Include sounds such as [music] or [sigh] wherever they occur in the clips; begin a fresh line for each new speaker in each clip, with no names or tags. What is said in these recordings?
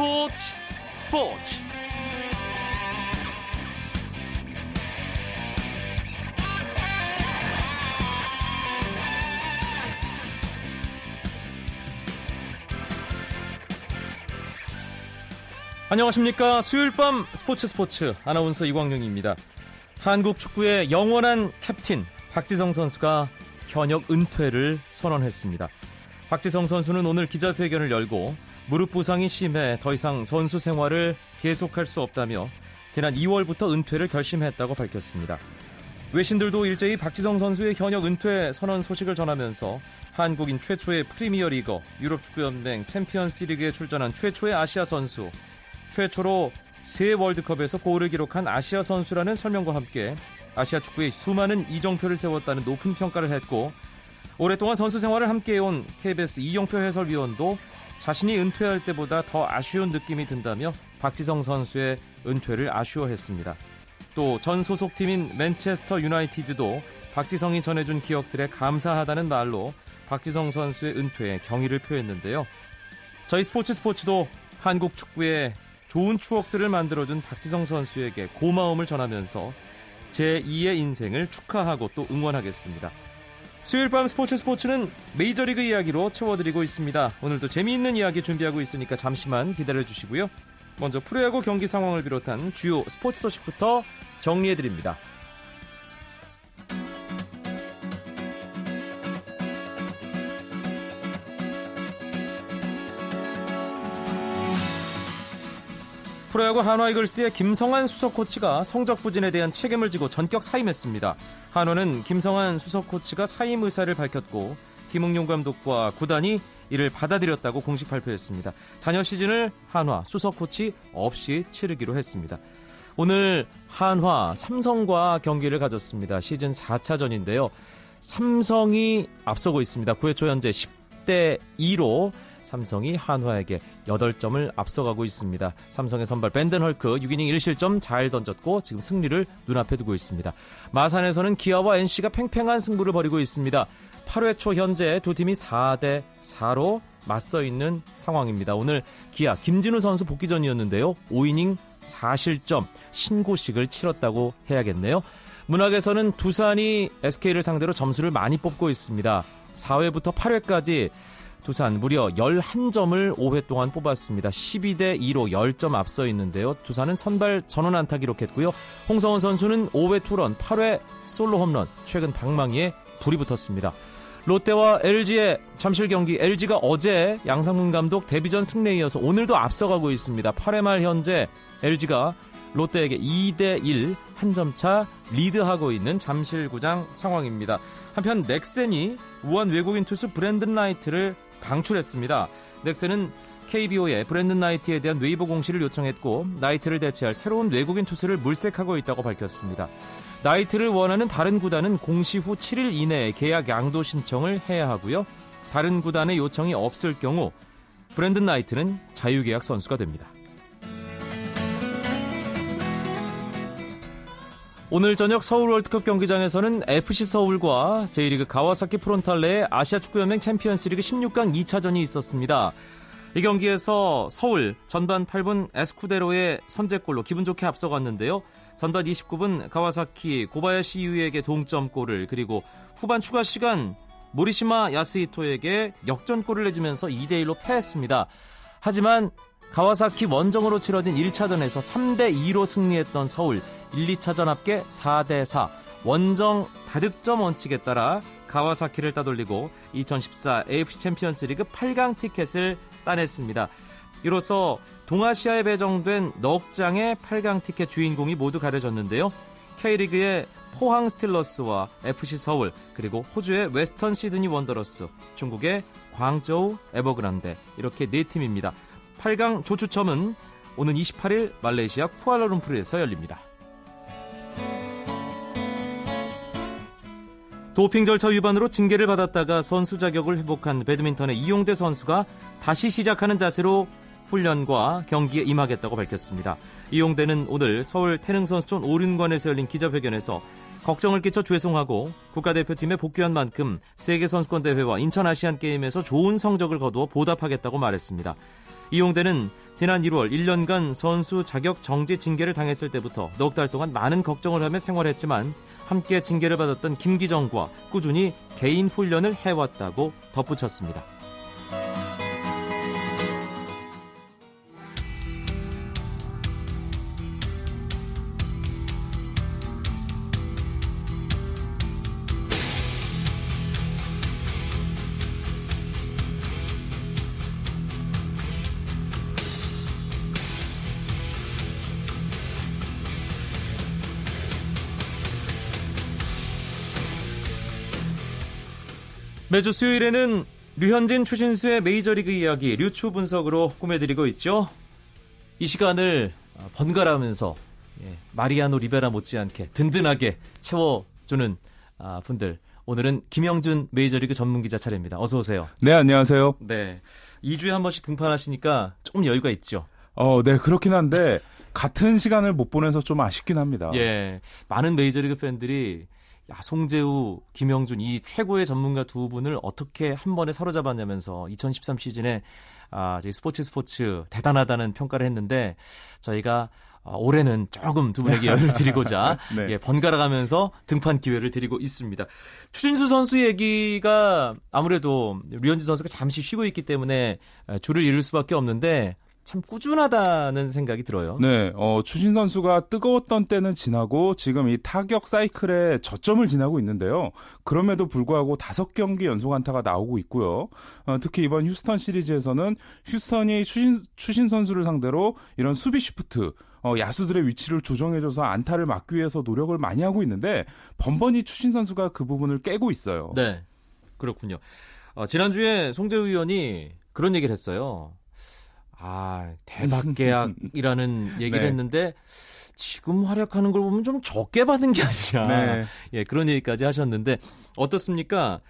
스포츠 스포츠. 안녕하십니까. 수요일 밤 스포츠 스포츠. 아나운서 이광용입니다. 한국 축구의 영원한 캡틴 박지성 선수가 현역 은퇴를 선언했습니다. 박지성 선수는 오늘 기자회견을 열고 무릎 부상이 심해 더 이상 선수 생활을 계속할 수 없다며 지난 2월부터 은퇴를 결심했다고 밝혔습니다. 외신들도 일제히 박지성 선수의 현역 은퇴 선언 소식을 전하면서 한국인 최초의 프리미어리거, 유럽축구연맹 챔피언스 리그에 출전한 최초의 아시아 선수, 최초로 세 월드컵에서 골을 기록한 아시아 선수라는 설명과 함께 아시아 축구에 수많은 이정표를 세웠다는 높은 평가를 했고 오랫동안 선수 생활을 함께해온 KBS 이영표 해설위원도 자신이 은퇴할 때보다 더 아쉬운 느낌이 든다며 박지성 선수의 은퇴를 아쉬워했습니다. 또 전 소속팀인 맨체스터 유나이티드도 박지성이 전해준 기억들에 감사하다는 말로 박지성 선수의 은퇴에 경의를 표했는데요. 저희 스포츠 스포츠도 한국 축구의 좋은 추억들을 만들어준 박지성 선수에게 고마움을 전하면서 제2의 인생을 축하하고 또 응원하겠습니다. 수요일 밤 스포츠 스포츠는 메이저리그 이야기로 채워드리고 있습니다. 오늘도 재미있는 이야기 준비하고 있으니까 잠시만 기다려주시고요. 먼저 프로야구 경기 상황을 비롯한 주요 스포츠 소식부터 정리해드립니다. 프로야구 한화이글스의 김성환 수석 코치가 성적 부진에 대한 책임을 지고 전격 사임했습니다. 한화는 김성환 수석 코치가 사임 의사를 밝혔고 김웅용 감독과 구단이 이를 받아들였다고 공식 발표했습니다. 잔여 시즌을 한화 수석 코치 없이 치르기로 했습니다. 오늘 한화 삼성과 경기를 가졌습니다. 시즌 4차전인데요. 삼성이 앞서고 있습니다. 9회 초 현재 10대 2로 삼성이 한화에게 8점을 앞서가고 있습니다. 삼성의 선발 밴든 헐크 6이닝 1실점 잘 던졌고 지금 승리를 눈앞에 두고 있습니다. 마산에서는 기아와 NC가 팽팽한 승부를 벌이고 있습니다. 8회 초 현재 두 팀이 4대 4로 맞서 있는 상황입니다. 오늘 기아 김진우 선수 복귀전이었는데요. 5이닝 4실점 신고식을 치렀다고 해야겠네요. 문학에서는 두산이 SK를 상대로 점수를 많이 뽑고 있습니다. 4회부터 8회까지 두산 무려 11점을 5회 동안 뽑았습니다. 12대 2로 10점 앞서 있는데요. 두산은 선발 전원 안타 기록했고요. 홍성원 선수는 5회 투런, 8회 솔로 홈런, 최근 방망이에 불이 붙었습니다. 롯데와 LG의 잠실 경기 LG가 어제 양상문 감독 데뷔전 승리에 이어서 오늘도 앞서가고 있습니다. 8회 말 현재 LG가 롯데에게 2대 1 한 점 차 리드하고 있는 잠실구장 상황입니다. 한편 넥센이 우완 외국인 투수 브랜든 나이트를 방출했습니다. 넥센은 KBO에 브랜든 나이트에 대한 웨이버 공시를 요청했고 나이트를 대체할 새로운 외국인 투수를 물색하고 있다고 밝혔습니다. 나이트를 원하는 다른 구단은 공시 후 7일 이내에 계약 양도 신청을 해야 하고요. 다른 구단의 요청이 없을 경우 브랜든 나이트는 자유계약 선수가 됩니다. 오늘 저녁 서울 월드컵 경기장에서는 FC 서울과 J리그 가와사키 프론탈레의 아시아 축구연맹 챔피언스리그 16강 2차전이 있었습니다. 이 경기에서 서울 전반 8분 에스쿠데로의 선제골로 기분 좋게 앞서갔는데요. 전반 29분 가와사키 고바야시 유에게 동점골을 그리고 후반 추가 시간 모리시마 야스히토에게 역전골을 내주면서 2대1로 패했습니다. 하지만 가와사키 원정으로 치러진 1차전에서 3대 2로 승리했던 서울 1, 2차전 합계 4대 4 원정 다득점 원칙에 따라 가와사키를 따돌리고 2014 AFC 챔피언스 리그 8강 티켓을 따냈습니다. 이로써 동아시아에 배정된 넉 장의 8강 티켓 주인공이 모두 가려졌는데요. K리그의 포항 스틸러스와 FC 서울, 그리고 호주의 웨스턴 시드니 원더러스, 중국의 광저우 에버그란데 이렇게 네 팀입니다. 8강 조추첨은 오는 28일 말레이시아 쿠알라룸푸르에서 열립니다. 도핑 절차 위반으로 징계를 받았다가 선수 자격을 회복한 배드민턴의 이용대 선수가 다시 시작하는 자세로 훈련과 경기에 임하겠다고 밝혔습니다. 이용대는 오늘 서울 태릉선수촌 오륜관에서 열린 기자회견에서 걱정을 끼쳐 죄송하고 국가대표팀에 복귀한 만큼 세계선수권대회와 인천아시안게임에서 좋은 성적을 거두어 보답하겠다고 말했습니다. 이용대는 지난 1월 1년간 선수 자격 정지 징계를 당했을 때부터 넉 달 동안 많은 걱정을 하며 생활했지만 함께 징계를 받았던 김기정과 꾸준히 개인 훈련을 해왔다고 덧붙였습니다. 매주 수요일에는 류현진 추신수의 메이저리그 이야기 류추 분석으로 꾸며드리고 있죠. 이 시간을 번갈아가면서 예, 마리아노 리베라 못지않게 든든하게 채워주는 아, 분들 오늘은 김영준 메이저리그 전문기자 차례입니다. 어서 오세요.
네, 안녕하세요.
네. 2주에 한 번씩 등판하시니까 조금 여유가 있죠.
어, 네, 그렇긴 한데 같은 시간을 못 보내서 좀 아쉽긴 합니다.
예. 많은 메이저리그 팬들이 야, 송재우, 김영준 이 최고의 전문가 두 분을 어떻게 한 번에 사로잡았냐면서 2013 시즌에 아, 저희 스포츠 스포츠 대단하다는 평가를 했는데 저희가 아, 올해는 조금 두 분에게 [laughs] 여유를 드리고자 네. 예, 번갈아 가면서 등판 기회를 드리고 있습니다. 추진수 선수 얘기가 아무래도 류현진 선수가 잠시 쉬고 있기 때문에 줄을 잃을 수밖에 없는데 참 꾸준하다는 생각이 들어요.
네, 어, 추신 선수가 뜨거웠던 때는 지나고 지금 이 타격 사이클에 저점을 지나고 있는데요. 그럼에도 불구하고 다섯 경기 연속 안타가 나오고 있고요. 어, 특히 이번 휴스턴 시리즈에서는 휴스턴이 추신, 추신 선수를 상대로 이런 수비 시프트, 어, 야수들의 위치를 조정해줘서 안타를 막기 위해서 노력을 많이 하고 있는데 번번이 추신 선수가 그 부분을 깨고 있어요.
네, 그렇군요. 어, 지난주에 송재우 의원이 그런 얘기를 했어요. 아, 대박 계약이라는 [laughs] 얘기를 네. 했는데 지금 활약하는 걸 보면 좀 적게 받은 게 아니냐. 네. 예, 그런 얘기까지 하셨는데 어떻습니까?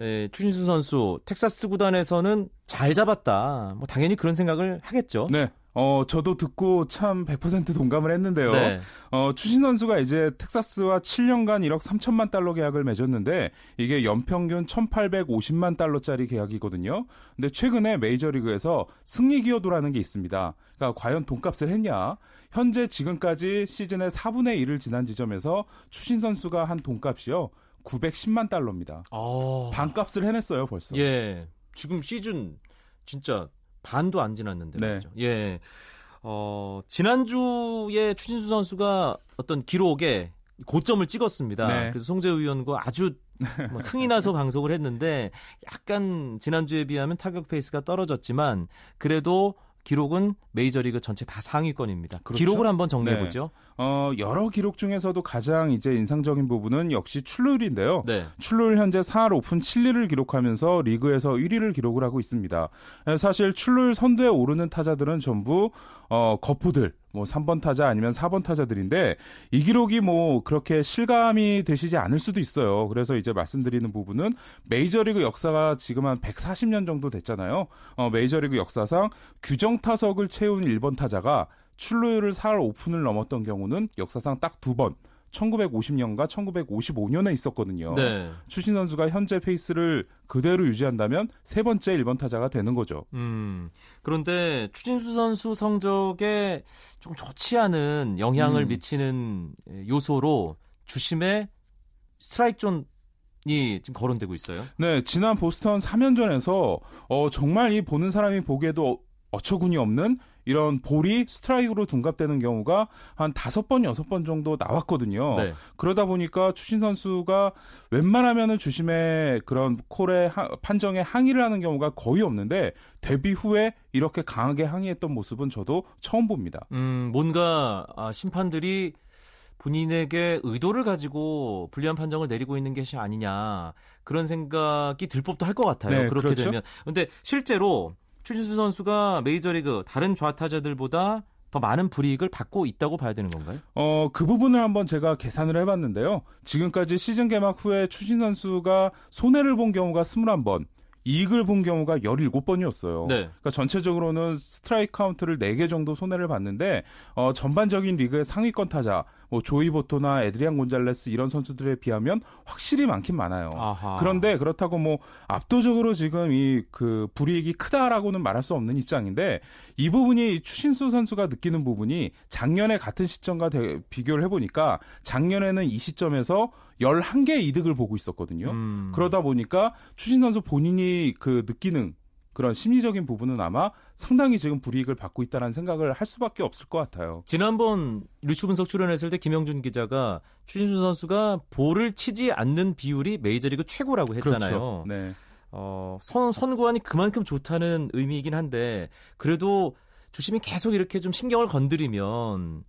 예, 추신수 선수 텍사스 구단에서는 잘 잡았다. 뭐 당연히 그런 생각을 하겠죠.
네. 어, 저도 듣고 참 100% 동감을 했는데요. 네. 어, 추신 선수가 이제 텍사스와 7년간 1억 3천만 달러 계약을 맺었는데 이게 연평균 1,850만 달러짜리 계약이거든요. 근데 최근에 메이저리그에서 승리 기여도라는 게 있습니다. 그러니까 과연 돈값을 했냐? 현재 지금까지 시즌의 4분의 1을 지난 지점에서 추신 선수가 한 돈값이요. 910만 달러입니다. 어... 반값을 해냈어요, 벌써.
예. 지금 시즌 진짜 반도 안 지났는데 네. 그죠 예. 어, 지난주에 추진수 선수가 어떤 기록에 고점을 찍었습니다. 네. 그래서 송재우 의원과 아주 뭐 흥이 나서 방송을 했는데 약간 지난주에 비하면 타격 페이스가 떨어졌지만 그래도 기록은 메이저리그 전체 다 상위권입니다. 그렇죠? 기록을 한번 정리해 네. 보죠. 네.
어, 여러 기록 중에서도 가장 이제 인상적인 부분은 역시 출루율인데요. 네. 출루율 현재 4할 오푼 7리를 기록하면서 리그에서 1위를 기록을 하고 있습니다. 사실 출루율 선두에 오르는 타자들은 전부 어, 거포들 뭐 3번 타자 아니면 4번 타자들인데 이 기록이 뭐 그렇게 실감이 되시지 않을 수도 있어요. 그래서 이제 말씀드리는 부분은 메이저리그 역사가 지금 한 140년 정도 됐잖아요. 어, 메이저리그 역사상 규정 타석을 채운 1번 타자가 출루율을 4할 오픈을 넘었던 경우는 역사상 딱 두 번. 1950년과 1955년에 있었거든요. 네. 추신 선수가 현재 페이스를 그대로 유지한다면 세 번째 1번 타자가 되는 거죠. 음.
그런데 추진수 선수 성적에 좀 좋지 않은 영향을 음. 미치는 요소로 주심의 스트라이크 존 이 지금 거론되고 있어요.
네, 지난 보스턴 3연전에서 어, 정말 이 보는 사람이 보기에도 어처구니 없는 이런 볼이 스트라이크로 둔갑되는 경우가 한 다섯 번, 여섯 번 정도 나왔거든요. 네. 그러다 보니까 추신수 선수가 웬만하면은 주심의 그런 콜의 판정에 항의를 하는 경우가 거의 없는데 데뷔 후에 이렇게 강하게 항의했던 모습은 저도 처음 봅니다.
음, 뭔가 아, 심판들이 본인에게 의도를 가지고 불리한 판정을 내리고 있는 것이 아니냐 그런 생각이 들 법도 할 것 같아요. 네, 그렇게 그렇죠? 되면. 근데 실제로 추진수 선수가 메이저리그 다른 좌타자들보다 더 많은 불이익을 받고 있다고 봐야 되는 건가요?
어, 그 부분을 한번 제가 계산을 해봤는데요. 지금까지 시즌 개막 후에 추진 선수가 손해를 본 경우가 21번, 이익을 본 경우가 17번이었어요. 네. 그러니까 전체적으로는 스트라이크 카운트를 4개 정도 손해를 봤는데 어, 전반적인 리그의 상위권 타자 뭐 조이 보토나 에드리안 곤잘레스 이런 선수들에 비하면 확실히 많긴 많아요. 아하. 그런데 그렇다고 뭐 압도적으로 지금 이 그 불이익이 크다라고는 말할 수 없는 입장인데 이 부분이 추신수 선수가 느끼는 부분이 작년에 같은 시점과 대, 비교를 해보니까 작년에는 이 시점에서 11개의 이득을 보고 있었거든요. 음. 그러다 보니까 추신 선수 본인이 그 느끼는 그런 심리적인 부분은 아마 상당히 지금 불이익을 받고 있다는 생각을 할 수밖에 없을 것 같아요.
지난번 류추 분석 출연했을 때 김영준 기자가 추신수 선수가 볼을 치지 않는 비율이 메이저리그 최고라고 했잖아요. 그렇죠. 네. 어, 선, 선구안이 그만큼 좋다는 의미이긴 한데 그래도 주심이 계속 이렇게 좀 신경을 건드리면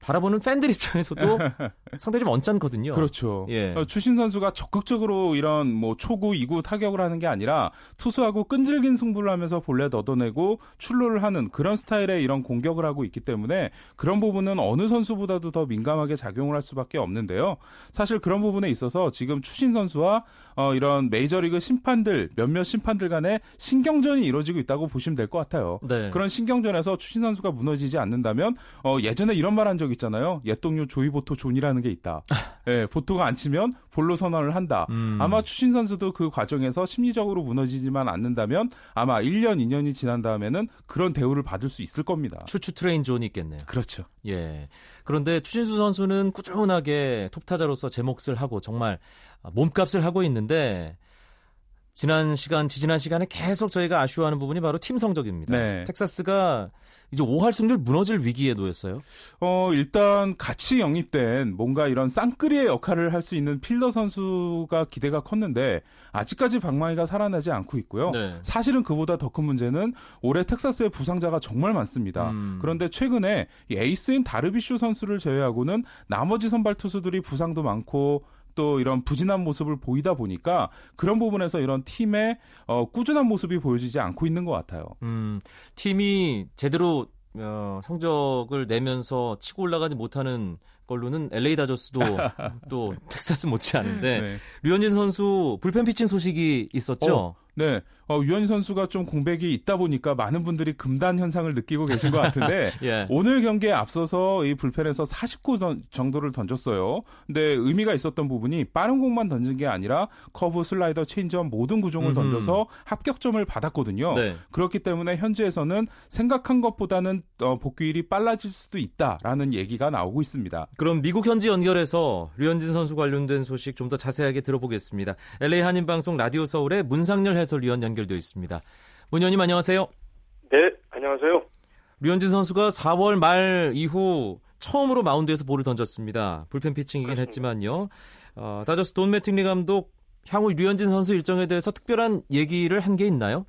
바라보는 팬들 입장에서도 [laughs] 상당히 좀 언짢거든요.
그렇죠. 예. 어, 추신 선수가 적극적으로 이런 뭐 초구, 이구 타격을 하는 게 아니라 투수하고 끈질긴 승부를 하면서 본래 얻어내고 출루를 하는 그런 스타일의 이런 공격을 하고 있기 때문에 그런 부분은 어느 선수보다도 더 민감하게 작용을 할 수밖에 없는데요. 사실 그런 부분에 있어서 지금 추신 선수와 어, 이런 메이저리그 심판들 몇몇 심판들 간의 신경전이 이루어지고 있다고 보시면 될 것 같아요. 네. 그런 신경전에서 추신 선수가 무너지지 않는다면 어, 예전에 이런 말 한 적 있잖아요. 옛동료 조이 보토 존이라는 게 있다. 예, 보토가 안 치면 볼로 선언을 한다. 음. 아마 추신수 선수도 그 과정에서 심리적으로 무너지지만 않는다면 아마 1년, 2년이 지난 다음에는 그런 대우를 받을 수 있을 겁니다.
추추 트레인 존이 있겠네요.
그렇죠.
예. 그런데 추신수 선수는 꾸준하게 톱타자로서 제 몫을 하고 정말 몸값을 하고 있는데 지난 시간, 지지난 시간에 계속 저희가 아쉬워하는 부분이 바로 팀 성적입니다. 네. 텍사스가 이제 5할 승률 무너질 위기에 놓였어요?
어, 일단 같이 영입된 뭔가 이런 쌍끌이의 역할을 할 수 있는 필더 선수가 기대가 컸는데 아직까지 방망이가 살아나지 않고 있고요. 네. 사실은 그보다 더 큰 문제는 올해 텍사스의 부상자가 정말 많습니다. 음. 그런데 최근에 에이스인 다르비슈 선수를 제외하고는 나머지 선발 투수들이 부상도 많고 또 이런 부진한 모습을 보이다 보니까 그런 부분에서 이런 팀의 어, 꾸준한 모습이 보여지지 않고 있는 것 같아요. 음,
팀이 제대로 어, 성적을 내면서 치고 올라가지 못하는 걸로는 LA 다저스도 [laughs] 또 텍사스 못지않은데 네. 류현진 선수 불펜 피칭 소식이 있었죠.
어, 네. 어, 류현진 선수가 좀 공백이 있다 보니까 많은 분들이 금단 현상을 느끼고 계신 것 같은데 [laughs] 예. 오늘 경기에 앞서서 이 불펜에서 49 정도를 던졌어요. 근데 의미가 있었던 부분이 빠른 공만 던진 게 아니라 커브, 슬라이더, 체인지업 모든 구종을 음흠. 던져서 합격점을 받았거든요. 네. 그렇기 때문에 현지에서는 생각한 것보다는 어, 복귀일이 빨라질 수도 있다라는 얘기가 나오고 있습니다.
그럼 미국 현지 연결해서 류현진 선수 관련된 소식 좀 더 자세하게 들어보겠습니다. LA 한인 방송 라디오 서울의 문상열 해설위원 연결되어 있습니다. 문 의원님 안녕하세요.
네, 안녕하세요.
류현진 선수가 4월 말 이후 처음으로 마운드에서 볼을 던졌습니다. 불펜 피칭이긴 그렇습니다. 했지만요. 어, 다저스 돈 매팅리 감독 향후 류현진 선수 일정에 대해서 특별한 얘기를 한 게 있나요?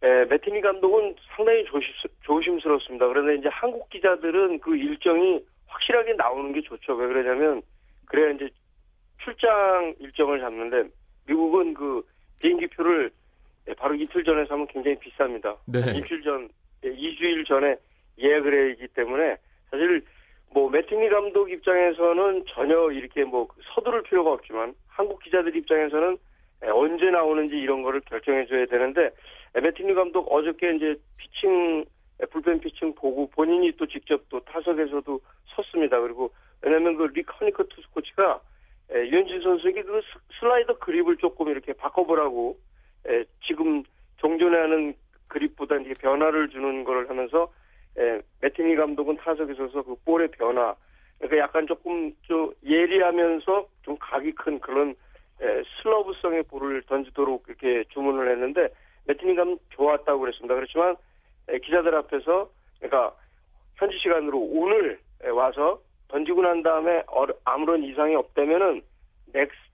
네, 매팅리 감독은 상당히 조심, 조심스럽습니다. 그런데 이제 한국 기자들은 그 일정이 확실하게 나오는 게 좋죠. 왜 그러냐면 그래야 이제 출장 일정을 잡는데 미국은 그 비행기표를 예, 바로 이틀 전에 사면 굉장히 비쌉니다. 네. 이틀 전, 2주일 예, 전에 예약을 하기 때문에 사실 뭐 매팅리 감독 입장에서는 전혀 이렇게 뭐 서두를 필요가 없지만 한국 기자들 입장에서는 예, 언제 나오는지 이런 거를 결정해 줘야 되는데 매팅리 감독 어저께 이제 피칭 불펜 피칭 보고 본인이 또 직접 또 타석에서도 섰습니다. 그리고 왜냐면 그 릭 허니컷 투수 코치가 류현진 선수에게 그 그립을 조금 이렇게 바꿔보라고 에, 지금 종전에 하는 그립보다 이제 변화를 주는 걸 하면서 에, 매팅리 감독은 타석에 서서 그 볼의 변화 그러니까 약간 조금 좀 예리하면서 좀 각이 큰 그런 에, 슬러브성의 볼을 던지도록 이렇게 주문을 했는데 매팅리 감독 좋았다고 그랬습니다. 그렇지만 에, 기자들 앞에서 그러니까 현지 시간으로 오늘 와서 던지고 난 다음에 아무런 이상이 없다면은 next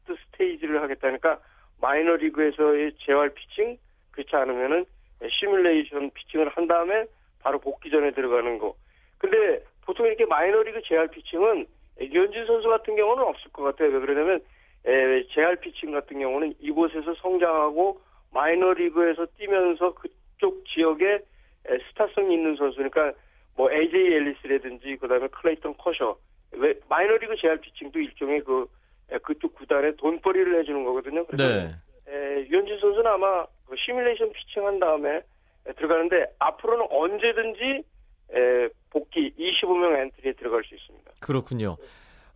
stage를 하겠다니까 마이너 리그에서의 재활 피칭 그렇지 않으면은 시뮬레이션 피칭을 한 다음에 바로 복귀 전에 들어가는 거. 근데 보통 이렇게 마이너 리그 재활 피칭은 류현진 선수 같은 경우는 없을 것 같아요. 왜 그러냐면 에, 재활 피칭 같은 경우는 이곳에서 성장하고 마이너 리그에서 뛰면서 그쪽 지역에 에, 스타성이 있는 선수니까 뭐 AJ 엘리스라든지 그다음에 클레이튼 커쇼 왜 마이너리그 재활 피칭도 일종의 그 그쪽 구단에 돈벌이를 해주는 거거든요. 그래서 네. 에, 류현진 선수는 아마 그 시뮬레이션 피칭한 다음에 들어가는데 앞으로는 언제든지 에, 복귀 25명 엔트리에 들어갈 수 있습니다.
그렇군요.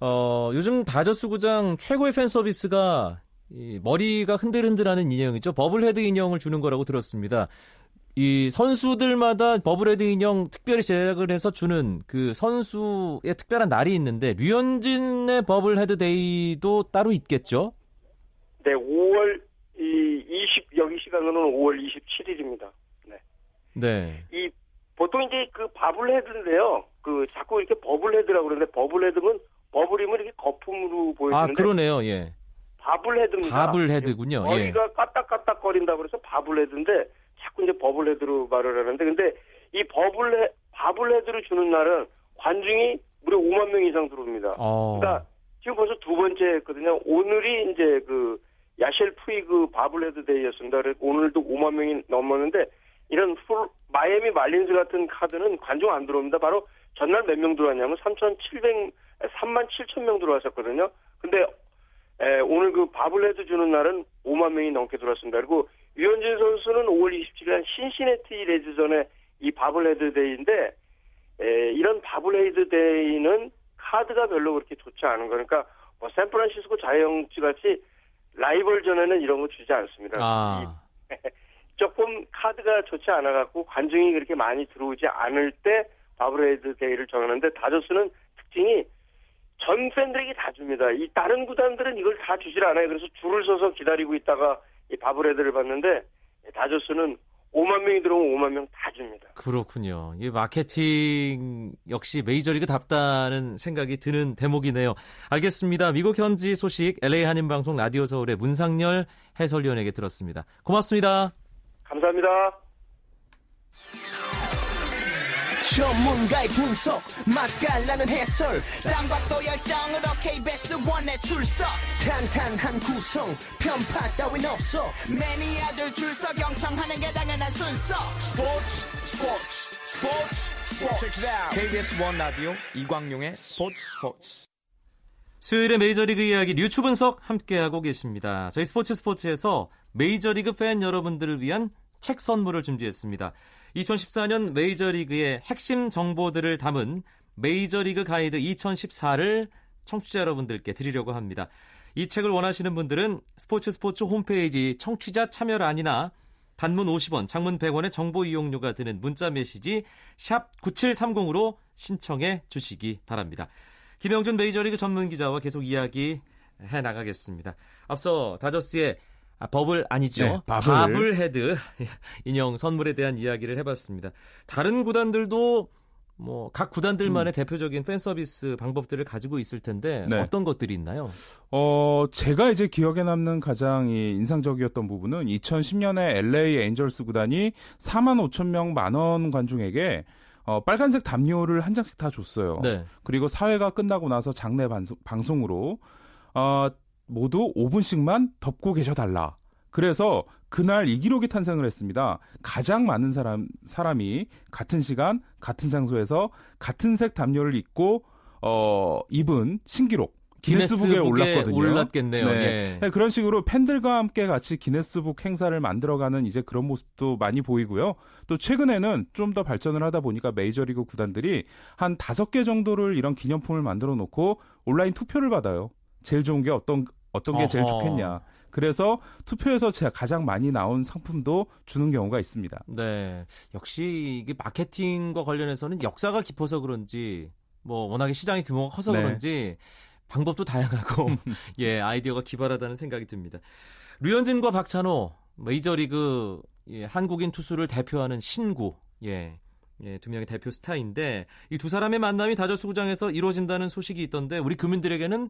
어, 요즘 다저스 구장 최고의 팬 서비스가 이 머리가 흔들흔들하는 인형이죠. bobblehead 인형을 주는 거라고 들었습니다. 이 선수들마다 bobblehead 인형 특별히 제작을 해서 주는 그 선수의 특별한 날이 있는데 류현진의 bobblehead day도 따로 있겠죠?
네, 5월 이 20, 여기 시간으로는 5월 27일입니다. 네.
네.
이 보통 이제 그 버블헤드인데요. 그 자꾸 이렇게 버블헤드라고 그러는데 버블헤드면 버블이면 이렇게 거품으로 보이는데
아 그러네요. 예.
바블헤드입니다.
바블헤드군요.
머리가
예.
까딱까딱거린다 그래서 바블헤드인데 자꾸 이제 버블헤드로 말을 하는데 근데 이 버블헤 바블헤드를 주는 날은 관중이 무려 5만 명 이상 들어옵니다.
어.
그러니까 지금 벌써 두 번째거든요. 오늘이 이제 그 야셸 푸이그 bobblehead day였습니다. 그래서 오늘도 5만 명이 넘었는데 이런 풀 마이애미 말린스 같은 카드는 관중 안 들어옵니다. 바로 전날 몇 명 들어왔냐면 3,700 3만 7천 명 들어왔었거든요. 근데 에, 오늘 그 bobblehead 주는 날은 5만 명이 넘게 들어왔습니다. 그리고 류현진 선수는 5월 27일 날 신시내티 레즈전에 이 bobblehead day인데 에, 이런 bobblehead day는 카드가 별로 그렇게 좋지 않은 거니까 뭐 샌프란시스코 자이언츠 같이 라이벌전에는 이런 거 주지 않습니다.
아. [laughs]
조금 카드가 좋지 않아 갖고 관중이 그렇게 많이 들어오지 않을 때 bobblehead day를 정하는데 다저스는 특징이 전 팬들에게 다 줍니다. 이 다른 구단들은 이걸 다 주질 않아요. 그래서 줄을 서서 기다리고 있다가 이 bobblehead를 받는데 다저스는 5만 명이 들어오면 5만 명 다 줍니다.
그렇군요. 이 마케팅 역시 메이저리그답다는 생각이 드는 대목이네요. 알겠습니다. 미국 현지 소식 LA 한인 방송 라디오 서울의 문상열 해설위원에게 들었습니다. 고맙습니다.
감사합니다.
전문가의 분석. 맛깔나는 해설. 땀박도 열정으로 KBS 원에 출석. 탄탄한 구성. 편파 따윈 없어. 매니아들 줄서 경청하는 게 당연한 순서.
스포츠 스포츠 스포츠 스포츠. KBS 원 라디오 이광용의 스포츠 스포츠.
수요일에 메이저리그 이야기 류추 분석 함께하고 계십니다. 저희 스포츠 스포츠에서 메이저리그 팬 여러분들을 위한 책 선물을 준비했습니다. 2014년 메이저리그의 핵심 정보들을 담은 메이저리그 가이드 2014를 청취자 여러분들께 드리려고 합니다. 이 책을 원하시는 분들은 스포츠 스포츠 홈페이지 청취자 참여란이나 단문 50원, 장문 100원의 정보 이용료가 드는 문자 메시지 샵 9730으로 신청해 주시기 바랍니다. 김영준 메이저리그 전문 기자와 계속 이야기 해 나가겠습니다. 앞서 다저스의 아, 버블 아니죠. 네, bobble. bobblehead 인형 선물에 대한 이야기를 해봤습니다. 다른 구단들도 뭐 각 구단들만의 음. 대표적인 팬 서비스 방법들을 가지고 있을 텐데 네. 어떤 것들이 있나요?
어 제가 이제 기억에 남는 가장 인상적이었던 부분은 2010년에 LA 엔젤스 구단이 4만 5천 명 만원 관중에게 어, 빨간색 담요를 한 장씩 다 줬어요. 네. 그리고 사회가 끝나고 나서 장례 방송, 방송으로 어, 모두 5분씩만 덮고 계셔달라. 그래서 그날 이 기록이 탄생을 했습니다. 가장 많은 사람 사람이 같은 시간 같은 장소에서 같은 색 담요를 입고 어 입은 신기록 기네스북에 올랐거든요.
올랐겠네요. 네.
예. 네. 그런 식으로 팬들과 함께 같이 기네스북 행사를 만들어가는 이제 그런 모습도 많이 보이고요. 또 최근에는 좀 더 발전을 하다 보니까 메이저리그 구단들이 한 다섯 개 정도를 이런 기념품을 만들어 놓고 온라인 투표를 받아요. 제일 좋은 게 어떤 어떤 게 어허. 제일 좋겠냐. 그래서 투표에서 제가 가장 많이 나온 상품도 주는 경우가 있습니다.
네. 역시 이게 마케팅과 관련해서는 역사가 깊어서 그런지 뭐 워낙에 시장의 규모가 커서 네. 그런지 방법도 다양하고 [laughs] 예, 아이디어가 기발하다는 생각이 듭니다. 류현진과 박찬호 메이저리그 예, 한국인 투수를 대표하는 신구 예. 예, 두 명의 대표 스타인데 이 두 사람의 만남이 다저스 구장에서 이루어진다는 소식이 있던데 우리 국민들에게는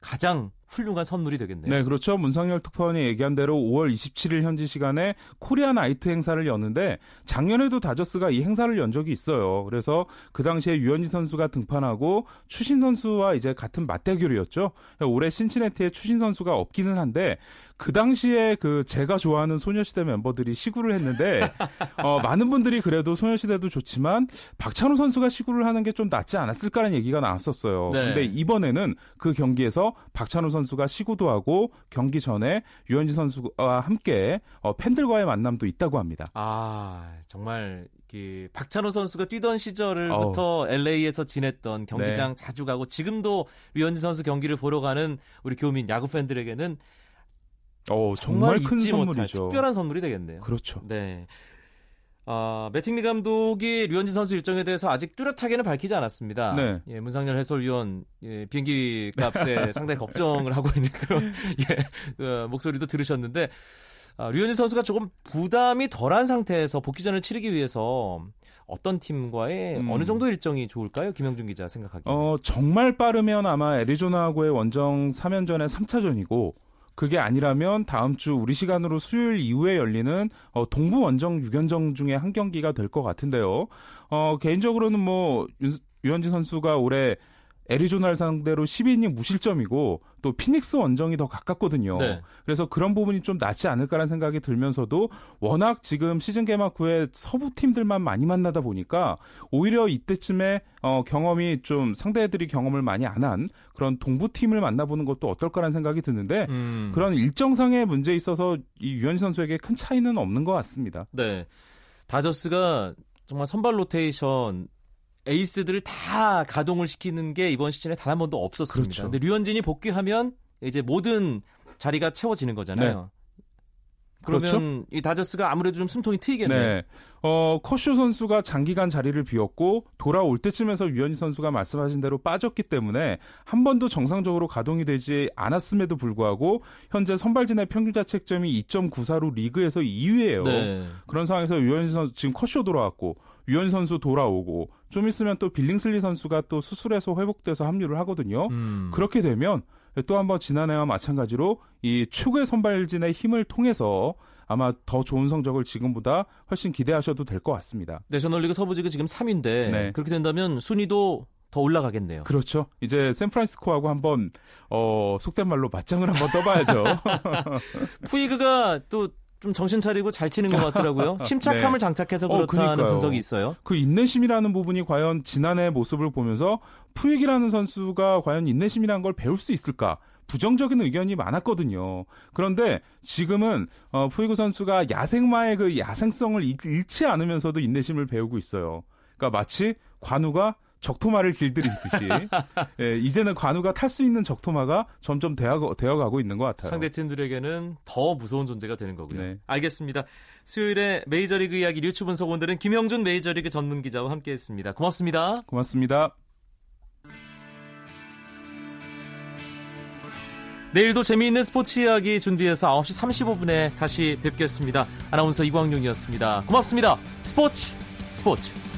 가장 훌륭한 선물이 되겠네요.
네, 그렇죠. 문상열 특파원이 얘기한 대로 5월 27일 현지 시간에 Korea Night 행사를 여는데 작년에도 다저스가 이 행사를 연 적이 있어요. 그래서 그 당시에 류현진 선수가 등판하고 추신수 선수와 이제 같은 맞대결이었죠. 올해 신치네티에 추신 선수가 없기는 한데 그 당시에 그 제가 좋아하는 소녀시대 멤버들이 시구를 했는데 어, 많은 분들이 그래도 소녀시대도 좋지만 박찬호 선수가 시구를 하는 게 좀 낫지 않았을까라는 얘기가 나왔었어요. 네. 근데 이번에는 그 경기에서 박찬호 선수가 시구도 하고 경기 전에 유현진 선수와 함께 어, 팬들과의 만남도 있다고 합니다.
아 정말 그 박찬호 선수가 뛰던 시절부터 어. LA에서 지냈던 경기장 네. 자주 가고 지금도 류현진 선수 경기를 보러 가는 우리 교민 야구 팬들에게는 어, 정말, 정말 큰 선물이죠. 특별한 선물이 되겠네요.
그렇죠.
네. 아, 매팅리 감독이 류현진 선수 일정에 대해서 아직 뚜렷하게는 밝히지 않았습니다. 네. 예, 문상열 해설위원 예, 비행기 값에 [laughs] 상당히 걱정을 하고 있는 그런 [laughs] 예, 어, 목소리도 들으셨는데 아, 류현진 선수가 조금 부담이 덜한 상태에서 복귀전을 치르기 위해서 어떤 팀과의 음. 어느 정도 일정이 좋을까요? 김영준 기자 생각하기에.
어, 정말 빠르면 아마 애리조나하고의 원정 3연전의 3차전이고 그게 아니라면 다음 주 우리 시간으로 수요일 이후에 열리는 어, 동부 원정 6연정 중에 한 경기가 될 것 같은데요. 어, 개인적으로는 뭐 유현진 선수가 올해 애리조나를 상대로 12이닝 무실점이고 또 피닉스 원정이 더 가깝거든요. 네. 그래서 그런 부분이 좀 낫지 않을까라는 생각이 들면서도 워낙 지금 시즌 개막 후에 서부 팀들만 많이 만나다 보니까 오히려 이때쯤에 어, 경험이 좀 상대들이 경험을 많이 안 한 그런 동부 팀을 만나보는 것도 어떨까라는 생각이 드는데 음. 그런 일정상의 문제에 있어서 이 유현 선수에게 큰 차이는 없는 것 같습니다.
네. 다저스가 정말 선발 로테이션 에이스들을 다 가동을 시키는 게 이번 시즌에 단 한 번도 없었습니다. 그렇죠. 근데 류현진이 복귀하면 이제 모든 자리가 채워지는 거잖아요. 네. 그러면 그렇죠? 이 다저스가 아무래도 좀 숨통이 트이겠네요. 네.
어, 커쇼 선수가 장기간 자리를 비웠고 돌아올 때쯤에서 유현진 선수가 말씀하신 대로 빠졌기 때문에 한 번도 정상적으로 가동이 되지 않았음에도 불구하고 현재 선발진의 평균 자책점이 2.94로 리그에서 2위예요. 네. 그런 상황에서 유현진 선수 지금 커쇼 돌아왔고 유현 선수 돌아오고 좀 있으면 또 빌링슬리 선수가 또 수술해서 회복돼서 합류를 하거든요. 음. 그렇게 되면 또 한번 지난해와 마찬가지로 이 최고의 선발진의 힘을 통해서 아마 더 좋은 성적을 지금보다 훨씬 기대하셔도 될 것 같습니다.
내셔널리그 서부지구 지금 3위인데 네. 그렇게 된다면 순위도 더 올라가겠네요.
그렇죠. 이제 샌프란시스코하고 한번 어 속된 말로 맞짱을 한번 떠봐야죠. [laughs] [laughs]
푸이그가 또 좀 정신 차리고 잘 치는 것 같더라고요. [laughs] 침착함을 네. 장착해서 어, 그렇다는 어, 분석이 있어요.
그 인내심이라는 부분이 과연 지난해 모습을 보면서 푸익이라는 선수가 과연 인내심이라는 걸 배울 수 있을까? 부정적인 의견이 많았거든요. 그런데 지금은 어, 푸이그 선수가 야생마의 그 야생성을 잃지 않으면서도 인내심을 배우고 있어요. 그러니까 마치 관우가 적토마를 길들이듯이 [laughs] 예, 이제는 관우가 탈 수 있는 적토마가 점점 되어, 되어가고 있는 것 같아요.
상대 팀들에게는 더 무서운 존재가 되는 거고요. 네. 알겠습니다. 수요일에 메이저리그 이야기 류추 분석 원들은 김영준 메이저리그 전문 기자와 함께했습니다. 고맙습니다.
고맙습니다.
내일도 재미있는 스포츠 이야기 준비해서 9시 35분에 다시 뵙겠습니다. 아나운서 이광용이었습니다. 고맙습니다. 스포츠 스포츠